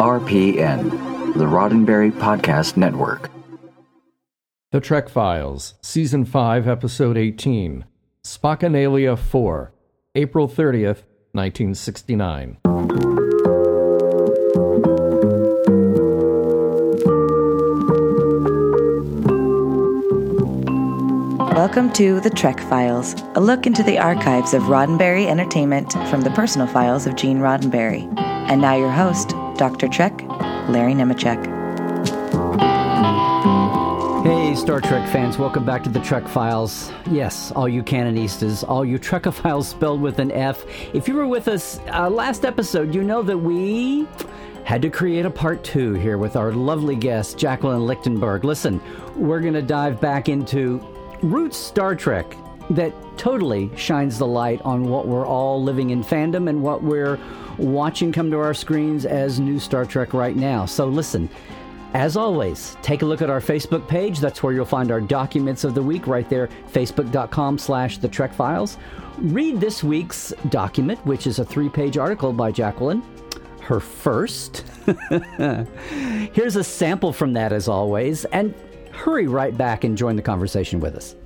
RPN, the Roddenberry Podcast Network. The Trek Files, Season 5, Episode 18, Spockanalia 4, April 30th, 1969. Welcome to The Trek Files, a look into the archives of Roddenberry Entertainment from the personal files of Gene Roddenberry. And now your host, Dr. Trek, Larry Nemecek. Hey, Star Trek fans, welcome back to the Trek Files. Yes, all you Canonistas, all you Trekophiles spelled with an F. If you were with us uh, last episode, you know that we had to create a part two here with our lovely guest, Jacqueline Lichtenberg. Listen, we're going to dive back into Roots Star Trek that totally shines the light on what we're all living in fandom and what we're watching come to our screens as new Star Trek right now. So listen, as always, take a look at our Facebook page. That's where you'll find our documents of the week right there, facebook.com slash the Trek Files. Read this week's document, which is a three-page article by Jacqueline. Her first. Here's a sample from that, as always, and hurry right back and join the conversation with us.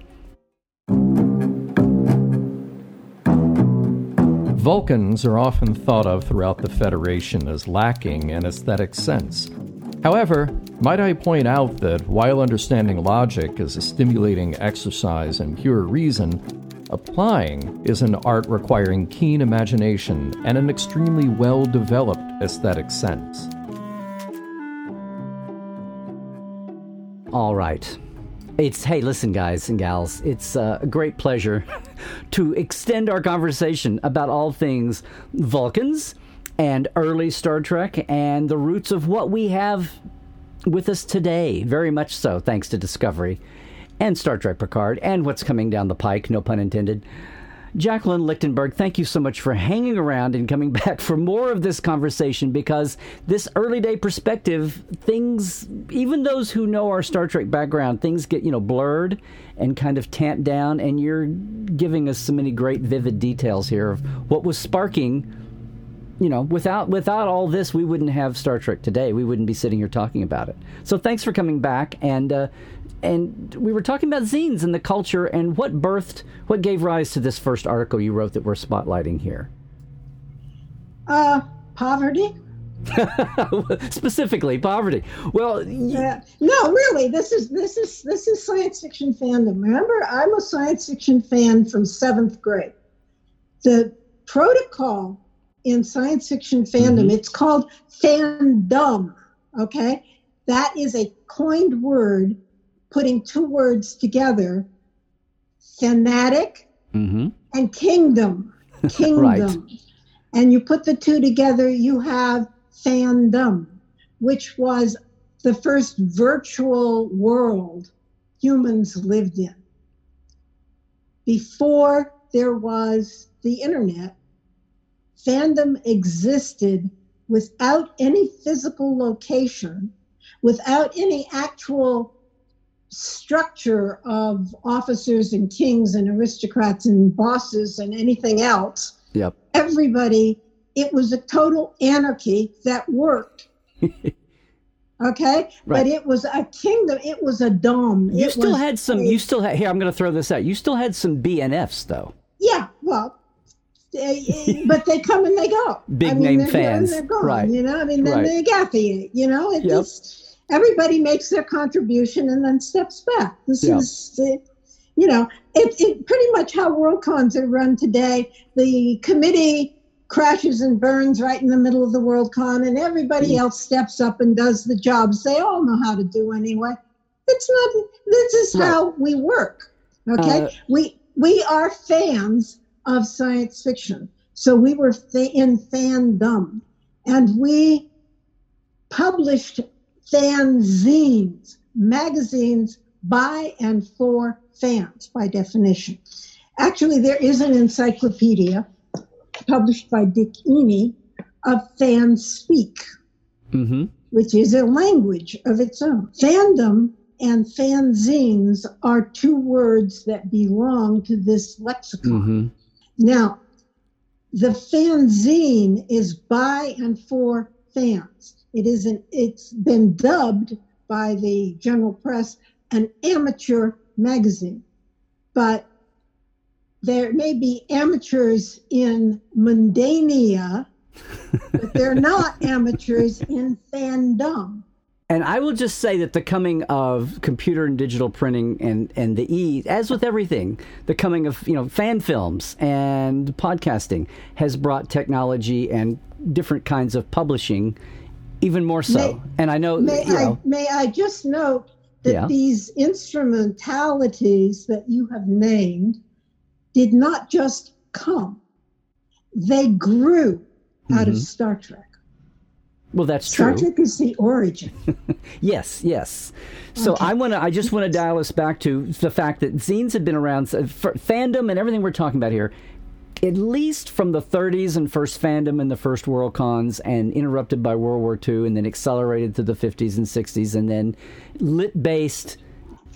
Vulcans are often thought of throughout the Federation as lacking in aesthetic sense. However, might I point out that while understanding logic is a stimulating exercise in pure reason, applying is an art requiring keen imagination and an extremely well developed aesthetic sense. All right. It's, hey, listen, guys and gals, it's uh, a great pleasure to extend our conversation about all things Vulcans and early Star Trek and the roots of what we have with us today. Very much so, thanks to Discovery and Star Trek Picard and what's coming down the pike, no pun intended. Jacqueline Lichtenberg, thank you so much for hanging around and coming back for more of this conversation because this early day perspective, things, even those who know our Star Trek background, things get, you know, blurred and kind of tamped down. And you're giving us so many great, vivid details here of what was sparking. You know, without without all this, we wouldn't have Star Trek today. We wouldn't be sitting here talking about it. So thanks for coming back, and uh, and we were talking about zines and the culture and what birthed, what gave rise to this first article you wrote that we're spotlighting here. Uh, poverty. Specifically, poverty. Well, y- uh, no, really, this is this is this is science fiction fandom. Remember, I'm a science fiction fan from seventh grade. The protocol in science fiction fandom, mm-hmm. it's called fandom. Okay, that is a coined word putting two words together fanatic mm-hmm. and kingdom. Kingdom. right. And you put the two together, you have fandom, which was the first virtual world humans lived in. Before there was the internet, fandom existed without any physical location, without any actual structure of officers and kings and aristocrats and bosses and anything else. Yep. Everybody, it was a total anarchy that worked. okay right. but it was a kingdom it was a dome you it still had some you still had here i'm going to throw this out you still had some bnfs though yeah well but they come and they go big I mean, name fans they're gone, right you know i mean then right. they gaffy you know it yep. just everybody makes their contribution and then steps back. This yeah. is, you know, it, it pretty much how Worldcons are run today. The committee crashes and burns right in the middle of the Worldcon, and everybody mm. else steps up and does the jobs they all know how to do anyway. It's not. This is right. how we work. Okay, uh, we we are fans of science fiction, so we were in fandom, and we published fanzines, magazines by and for fans by definition. Actually, there is an encyclopedia published by Dick Eney of fan speak, mm-hmm. which is a language of its own. Fandom and fanzines are two words that belong to this lexicon. Mm-hmm. Now, the fanzine is by and for fans. It isn't. It's been dubbed by the general press an amateur magazine, but there may be amateurs in mundania, but they're not amateurs in fandom. And I will just say that the coming of computer and digital printing and, and the E, as with everything, the coming of you know fan films and podcasting has brought technology and different kinds of publishing even more so. May, and I know, may you know, I, may I just note that yeah. these instrumentalities that you have named did not just come; they grew out mm-hmm. of Star Trek. Well, that's Star true. Star Trek is the origin. yes, yes. So okay. I want to. I just want to dial us back to the fact that zines had been around, uh, fandom, and everything we're talking about here, at least from the 30s and first fandom and the first World Cons, and interrupted by World War II, and then accelerated to the 50s and 60s, and then lit based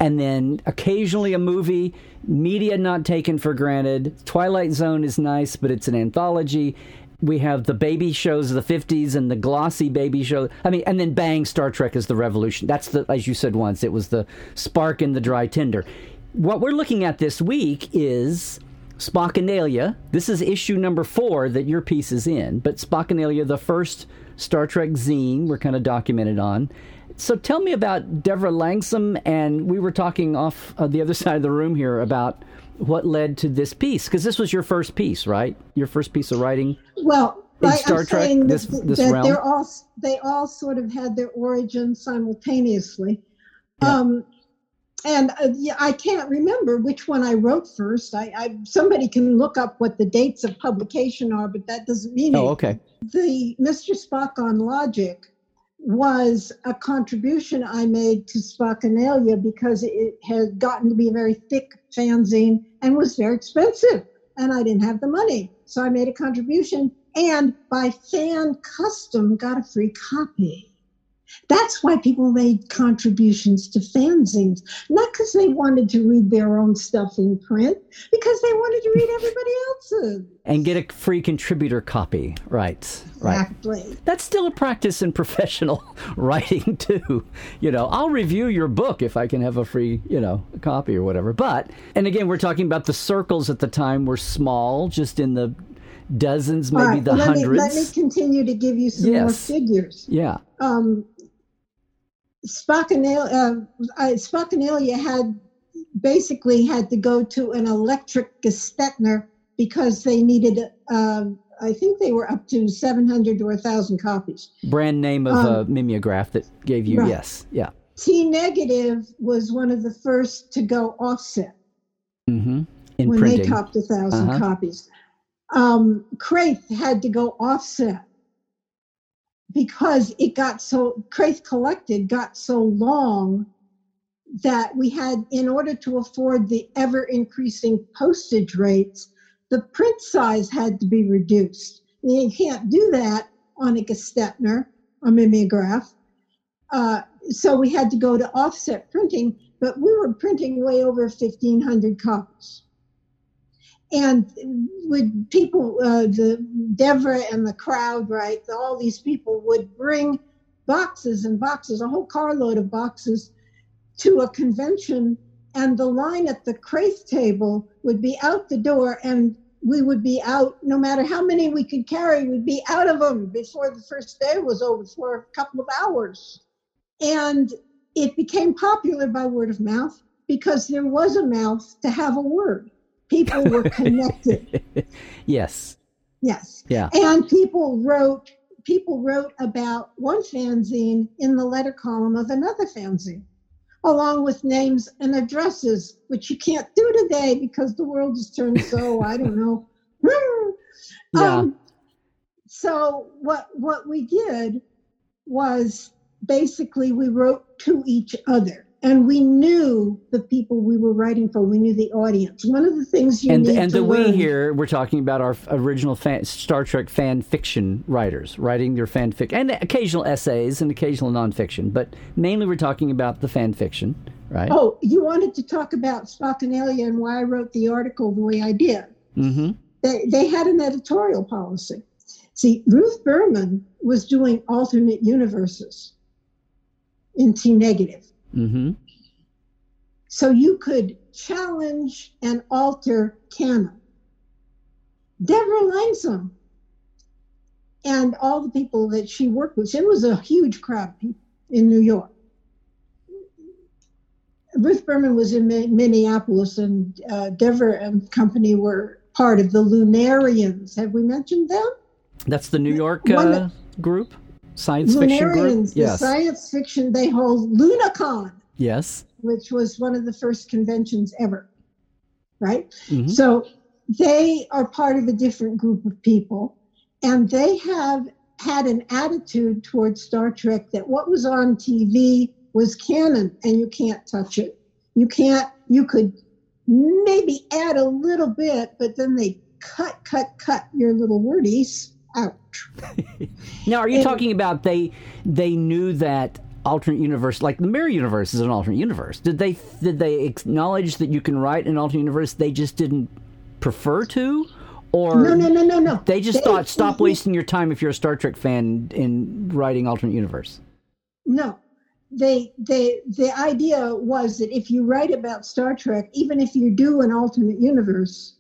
and then occasionally a movie, media not taken for granted. Twilight Zone is nice, but it's an anthology we have the baby shows of the 50s and the glossy baby show. I mean, and then bang, Star Trek is the revolution. That's the, as you said once, it was the spark in the dry tinder. What we're looking at this week is Spockanalia. This is issue number four that your piece is in, but Spockanalia, the first Star Trek zine we're kind of documented on. So tell me about Devra Langsam, and we were talking off uh, the other side of the room here about what led to this piece because this was your first piece, right? Your first piece of writing. Well, in Star I'm Trek, saying this, that, this that realm. They're all they all sort of had their origin simultaneously. Yeah. Um, and uh, yeah, I can't remember which one I wrote first. I, I, somebody can look up what the dates of publication are, but that doesn't mean. Oh, anything. okay. The Mr. Spock on Logic was a contribution I made to Spockanalia because it had gotten to be a very thick fanzine and was very expensive, and I didn't have the money. So I made a contribution and by fan custom got a free copy. That's why people made contributions to fanzines, not because they wanted to read their own stuff in print, because they wanted to read everybody else's. And get a free contributor copy. Right. Exactly. Right. That's still a practice in professional writing, too. You know, I'll review your book if I can have a free, you know, copy or whatever. But, and again, we're talking about the circles at the time were small, just in the dozens, maybe right, the let hundreds. Me, let me continue to give you some yes. more figures. Yeah. Um, Spockanalia, uh, had basically had to go to an electric Gestetner because they needed, uh, I think they were up to 700 or 1,000 copies. Brand name of um, a mimeograph that gave you, right. yes, yeah. T negative was one of the first to go offset mm-hmm. In when printing. they topped a 1,000 uh-huh. copies. Um, Kraith had to go offset because it got so Kraith collected got so long that we had in order to afford the ever increasing postage rates the print size had to be reduced. And you can't do that on a gestetner a mimeograph. Uh, so we had to go to offset printing but we were printing way over 1500 copies and would people uh, the Devra and the crowd right all these people would bring boxes and boxes a whole carload of boxes to a convention and the line at the Kraith table would be out the door and we would be out no matter how many we could carry we'd be out of them before the first day was over for a couple of hours. And it became popular by word of mouth because there was a mouth to have a word people were connected. yes. Yes. Yeah. And people wrote people wrote about one fanzine in the letter column of another fanzine, along with names and addresses, which you can't do today because the world has turned so I don't know. yeah. Um, so what what we did was basically we wrote to each other and we knew the people we were writing for. We knew the audience. One of the things you and need and to the learn, we here we're talking about our original fan, Star Trek fan fiction writers writing their fan fiction and occasional essays and occasional nonfiction, but mainly we're talking about the fan fiction, right? Oh, you wanted to talk about Spockanalia and why I wrote the article the way I did. Mm-hmm. They they had an editorial policy. See, Ruth Berman was doing alternate universes in T negative. Mm-hmm. So you could challenge and alter canon. Devra Langsam and all the people that she worked with, it was a huge crowd of people in New York. Ruth Berman was in Minneapolis, and uh, Devra and company were part of the Lunarians. Have we mentioned them? That's the New York uh, group, science fiction group. The science fiction. They hold Lunacon. Yes, which was one of the first conventions ever. Right. Mm-hmm. So they are part of a different group of people, and they have had an attitude towards Star Trek that what was on TV was canon and you can't touch it. You can't, you could maybe add a little bit, but then they cut, cut, cut your little wordies out. now, are you and, talking about they they knew that alternate universe, like the mirror universe, is an alternate universe? Did they did they acknowledge that you can write an alternate universe? They just didn't prefer to, or no, no, no, no, no. They just they, thought, stop wasting your time if you're a Star Trek fan in writing alternate universe. No, they they the idea was that if you write about Star Trek, even if you do an alternate universe,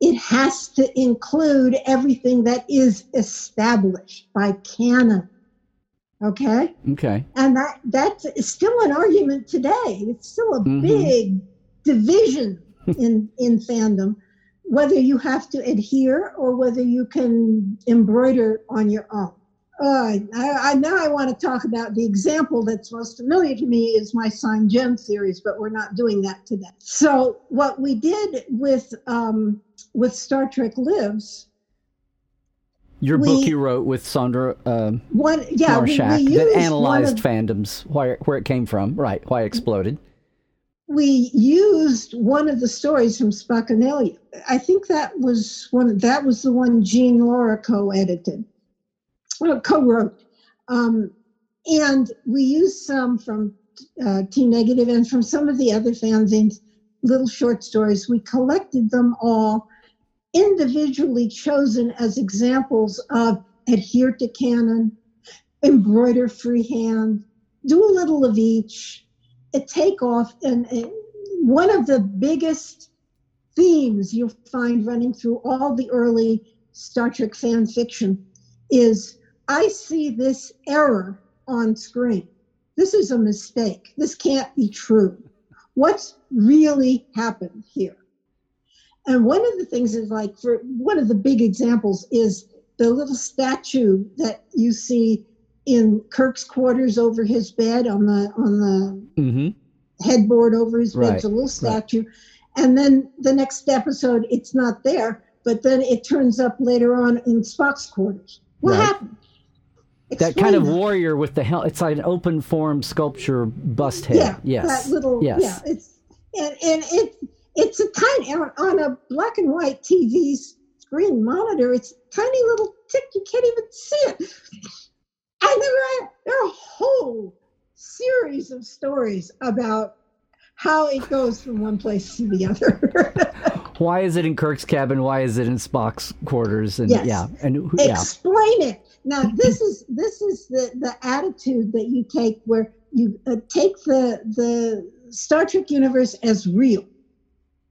it has to include everything that is established by canon. Okay. Okay. And that that's still an argument today. It's still a mm-hmm. big division in in fandom whether you have to adhere or whether you can embroider on your own. Uh, I, I, now I want to talk about the example that's most familiar to me is my Sime~Gen series, but we're not doing that today. So what we did with um, with Star Trek Lives. Your we, book you wrote with Sondra um, one, yeah, Marshak we, we that analyzed of, fandoms, why, where it came from, right? Why it exploded. We used one of the stories from Elliot. I think that was one. That was the one Jean Lorrah co-edited well, co-wrote. Um, and we used some from uh, T Negative and from some of the other fanzines, little short stories. We collected them all individually chosen as examples of adhere to canon, embroider freehand, do a little of each, take off. And one of the biggest themes you'll find running through all the early Star Trek fan fiction is I see this error on screen. This is a mistake. This can't be true. What's really happened here? And one of the things is like, for one of the big examples is the little statue that you see in Kirk's quarters over his bed on the on the mm-hmm. headboard over his bed. Right. It's a little statue. Right. And then the next episode, it's not there, but then it turns up later on in Spock's quarters. What right. happened? Explain that kind of that. warrior with the hell. It's like an open form sculpture bust head. Yeah, yes. That little. Yes. Yeah, it's and and it it's a tiny on, a black and white TV screen monitor. It's tiny little tick. You can't even see it. And there are there are a whole series of stories about how it goes from one place to the other. Why is it in Kirk's cabin? Why is it in Spock's quarters? And yes. yeah, and yeah. explain it. Now this is this is the the attitude that you take where you uh, take the the Star Trek universe as real.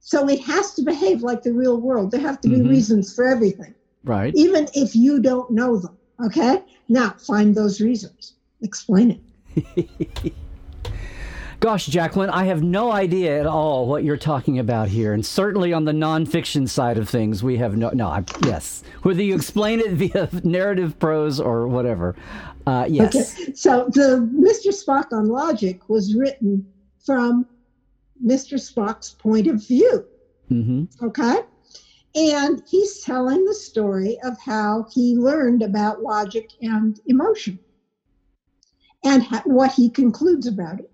So it has to behave like the real world. There have to be mm-hmm. reasons for everything. Right. Even if you don't know them. Okay? Now find those reasons. Explain it. Gosh, Jacqueline, I have no idea at all what you're talking about here, and certainly on the nonfiction side of things, we have no. No, I, yes, whether you explain it via narrative prose or whatever, uh, yes. Okay. So the Mr. Spock on Logic was written from Mr. Spock's point of view. Mm-hmm. Okay, and he's telling the story of how he learned about logic and emotion, and ha- what he concludes about it.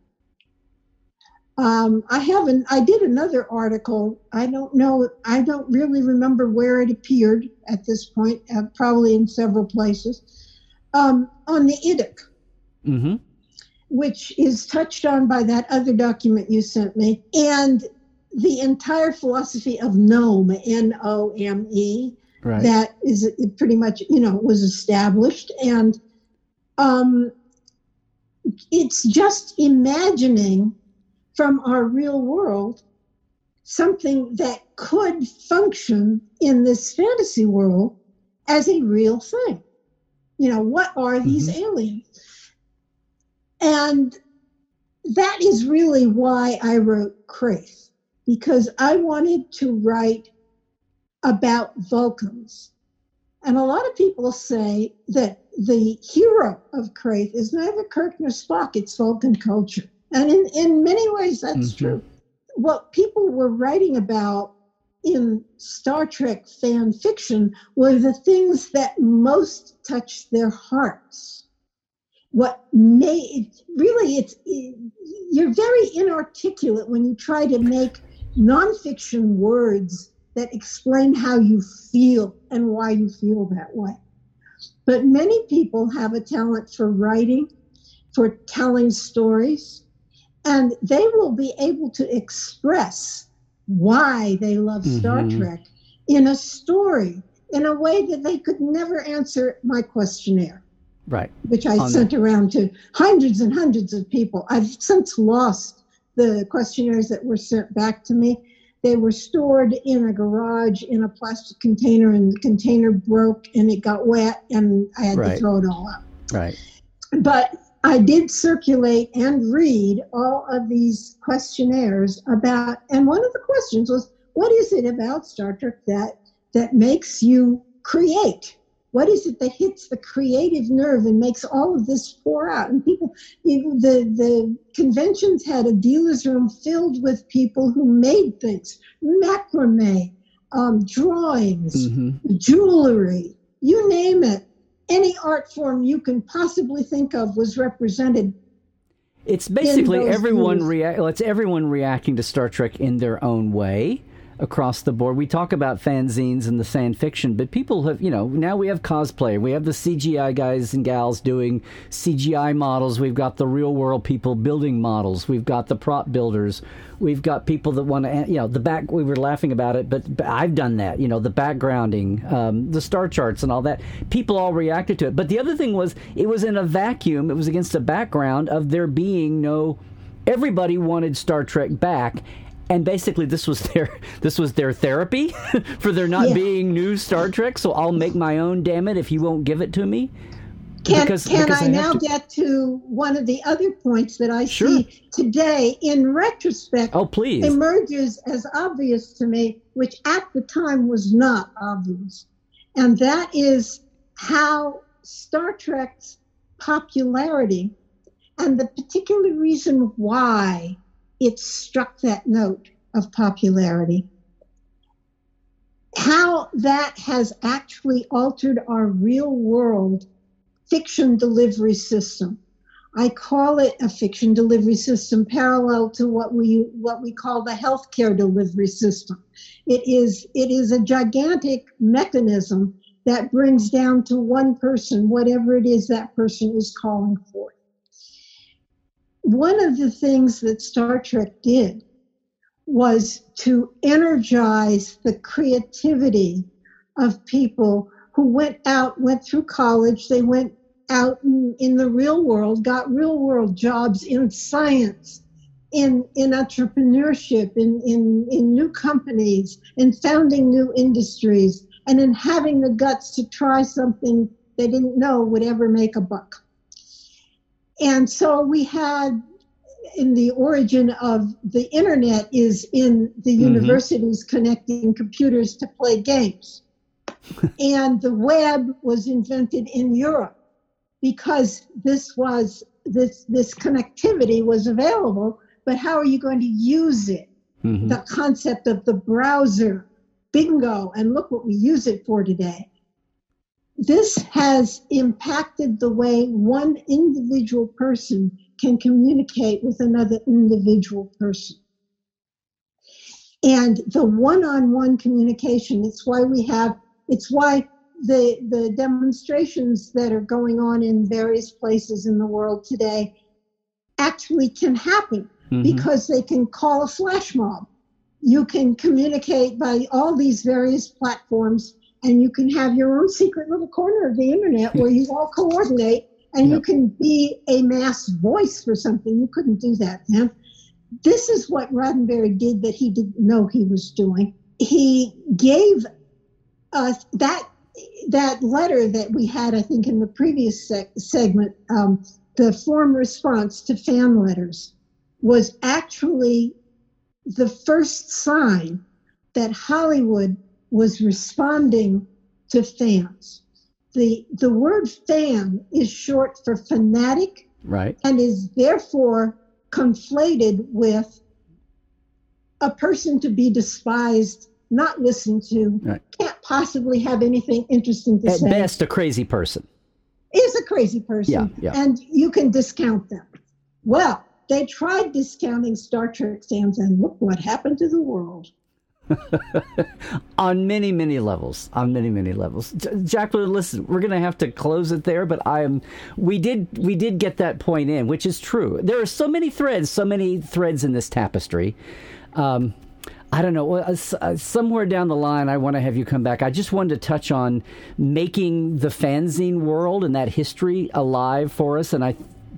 Um, I haven't. I did another article. I don't know. I don't really remember where it appeared at this point. Uh, probably in several places um, on the Idic, mm-hmm. Which is touched on by that other document you sent me, and the entire philosophy of Nome, N-O-M-E, right. that is pretty much you know was established, and um, it's just imagining from our real world something that could function in this fantasy world as a real thing. You know, what are these mm-hmm. aliens? And that is really why I wrote Kraith, because I wanted to write about Vulcans. And a lot of people say that the hero of Kraith is neither Kirk nor Spock, it's Vulcan culture. And in, in many ways, that's mm-hmm. true. What people were writing about in Star Trek fan fiction were the things that most touched their hearts. What made really it's it, you're very inarticulate when you try to make nonfiction words that explain how you feel and why you feel that way. But many people have a talent for writing, for telling stories, and they will be able to express why they love mm-hmm. Star Trek in a story in a way that they could never answer my questionnaire. Right. Which I On sent around to hundreds and hundreds of people. I've since lost the questionnaires that were sent back to me. They were stored in a garage in a plastic container, and the container broke and it got wet, and I had right. to throw it all out. Right. But I did circulate and read all of these questionnaires about, and one of the questions was, what is it about Star Trek that that makes you create? What is it that hits the creative nerve and makes all of this pour out? And people, the the conventions had a dealer's room filled with people who made things, macrame, um, drawings, mm-hmm. jewelry, you name it any art form you can possibly think of was represented. It's basically everyone react. It's everyone reacting to Star Trek in their own way across the board. We talk about fanzines and the fan fiction, but people have, you know, now we have cosplay. We have the CGI guys and gals doing CGI models. We've got the real world people building models. We've got the prop builders. We've got people that want to, you know, the back. We were laughing about it, but, but I've done that. You know, the backgrounding, um, the star charts, and all that. People all reacted to it. But the other thing was, it was in a vacuum. It was against a background of there being no. Everybody wanted Star Trek back, and basically this was their this was their therapy for there not yeah. being new Star Trek. So I'll make my own. Damn it, if you won't give it to me. Can, because, can because I, I now to. get to one of the other points that I sure. see today in retrospect? Oh, please. Emerges as obvious to me, which at the time was not obvious. And that is how Star Trek's popularity and the particular reason why it struck that note of popularity. How that has actually altered our real world fiction delivery system. I call it a fiction delivery system parallel to what we what we call the healthcare delivery system. It is it is a gigantic mechanism that brings down to one person whatever it is that person is calling for one of the things that Star Trek did was to energize the creativity of people who went out, went through college, they went out in, in the real world, got real world jobs in science, in, in entrepreneurship, in, in, in new companies, in founding new industries, and in having the guts to try something they didn't know would ever make a buck. And so we had in the origin of the internet is in the mm-hmm. universities connecting computers to play games. and the web was invented in Europe because this was this this connectivity was available, but how are you going to use it? Mm-hmm. The concept of the browser, bingo, and look what we use it for today this has impacted the way one individual person can communicate with another individual person. And the one-on-one communication, it's why we have, it's why the, the demonstrations that are going on in various places in the world today actually can happen mm-hmm. because they can call a flash mob. You can communicate by all these various platforms and you can have your own secret little corner of the internet where you all coordinate and yep. you can be a mass voice for something. You couldn't do that then. This is what Roddenberry did that he didn't know he was doing. He gave us that that letter that we had, I think, in the previous segment, um, the form response to fan letters was actually the first sign that Hollywood was responding to fans. The, the word fan is short for fanatic right. and is therefore conflated with a person to be despised, not listened to, right. can't possibly have anything interesting to At say. At best, a crazy person. Is a crazy person. Yeah, yeah. And you can discount them. Well, they tried discounting Star Trek fans, and look what happened to the world. on many, many levels. On many, many levels. Jacqueline, listen, we're going to have to close it there, but I am. We did, we did get that point in, which is true. There are so many threads, so many threads in this tapestry. Um, I don't know. Uh, somewhere down the line, I want to have you come back. I just wanted to touch on making the fanzine world and that history alive for us, and I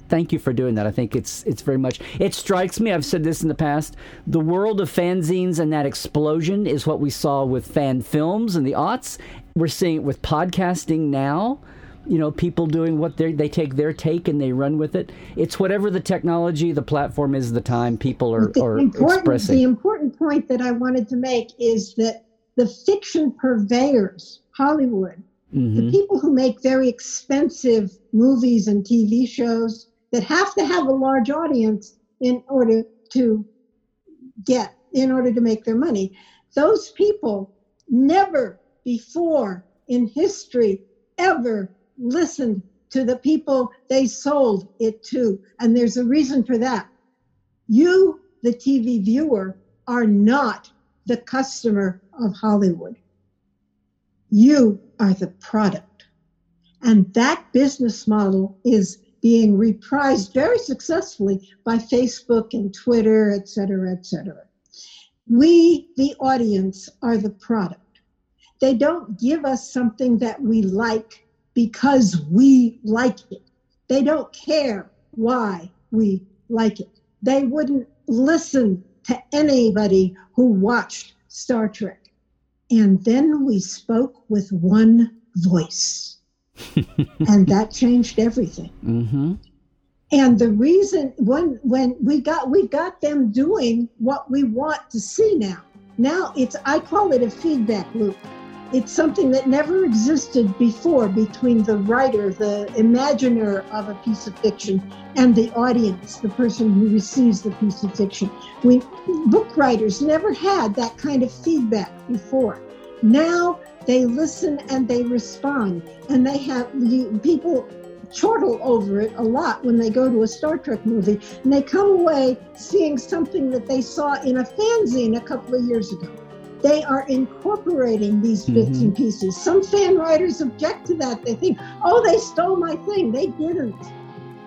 thank you for doing that. I think it's it's very much. It strikes me. I've said this in the past. The world of fanzines and that explosion is what we saw with fan films and the aughts. We're seeing it with podcasting now. You know, people doing what they they take their take and they run with it. It's whatever the technology, the platform is, the time people are, are expressing. The important point that I wanted to make is that the fiction purveyors, Hollywood, Mm-hmm. The people who make very expensive movies and TV shows that have to have a large audience in order to get, in order to make their money. Those people never before in history ever listened to the people they sold it to. And there's a reason for that. You, the TV viewer, are not the customer of Hollywood. You are the product. And that business model is being reprised very successfully by Facebook and Twitter, et cetera, et cetera. We, the audience, are the product. They don't give us something that we like because we like it. They don't care why we like it. They wouldn't listen to anybody who watched Star Trek. And then we spoke with one voice. and that changed everything. Mm-hmm. And the reason when when we got we got them doing what we want to see now. Now it's I call it a feedback loop. It's something that never existed before between the writer, the imaginer of a piece of fiction, and the audience, the person who receives the piece of fiction. We book writers never had that kind of feedback before. Now they listen and they respond, and they have people chortle over it a lot when they go to a Star Trek movie, and they come away seeing something that they saw in a fanzine a couple of years ago. They are incorporating these bits mm-hmm. and pieces. Some fan writers object to that. They think, oh, they stole my thing. They didn't.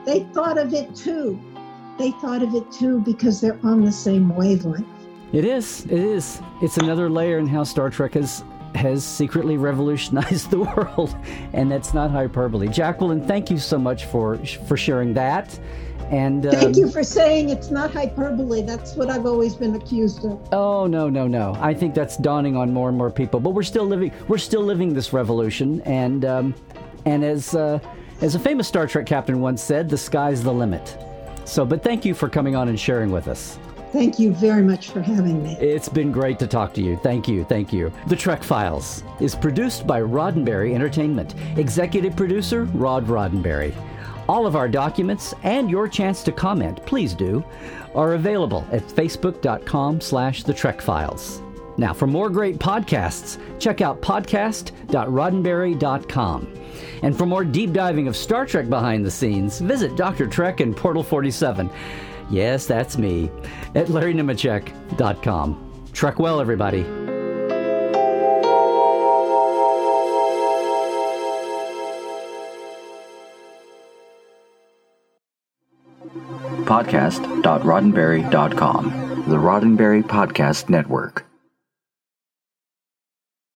They thought of it too. They thought of it too because they're on the same wavelength. It is. It is. It's another layer in how Star Trek has has secretly revolutionized the world, and that's not hyperbole. Jacqueline, thank you so much for for sharing that. And um, thank you for saying it's not hyperbole. That's what I've always been accused of. Oh no, no, no! I think that's dawning on more and more people. But we're still living. We're still living this revolution, and um, and as uh, as a famous Star Trek captain once said, "The sky's the limit." So, but thank you for coming on and sharing with us. Thank you very much for having me. It's been great to talk to you. Thank you. Thank you. The Trek Files is produced by Roddenberry Entertainment. Executive producer Rod Roddenberry. All of our documents and your chance to comment, please do, are available at facebook.com slash the Trek Files. Now, for more great podcasts, check out podcast.roddenberry.com. And for more deep diving of Star Trek behind the scenes, visit Dr. Trek and Portal 47. Yes, that's me, at LarryNemecek.com. Truck well, everybody. podcast.roddenberry.com, the Roddenberry Podcast Network.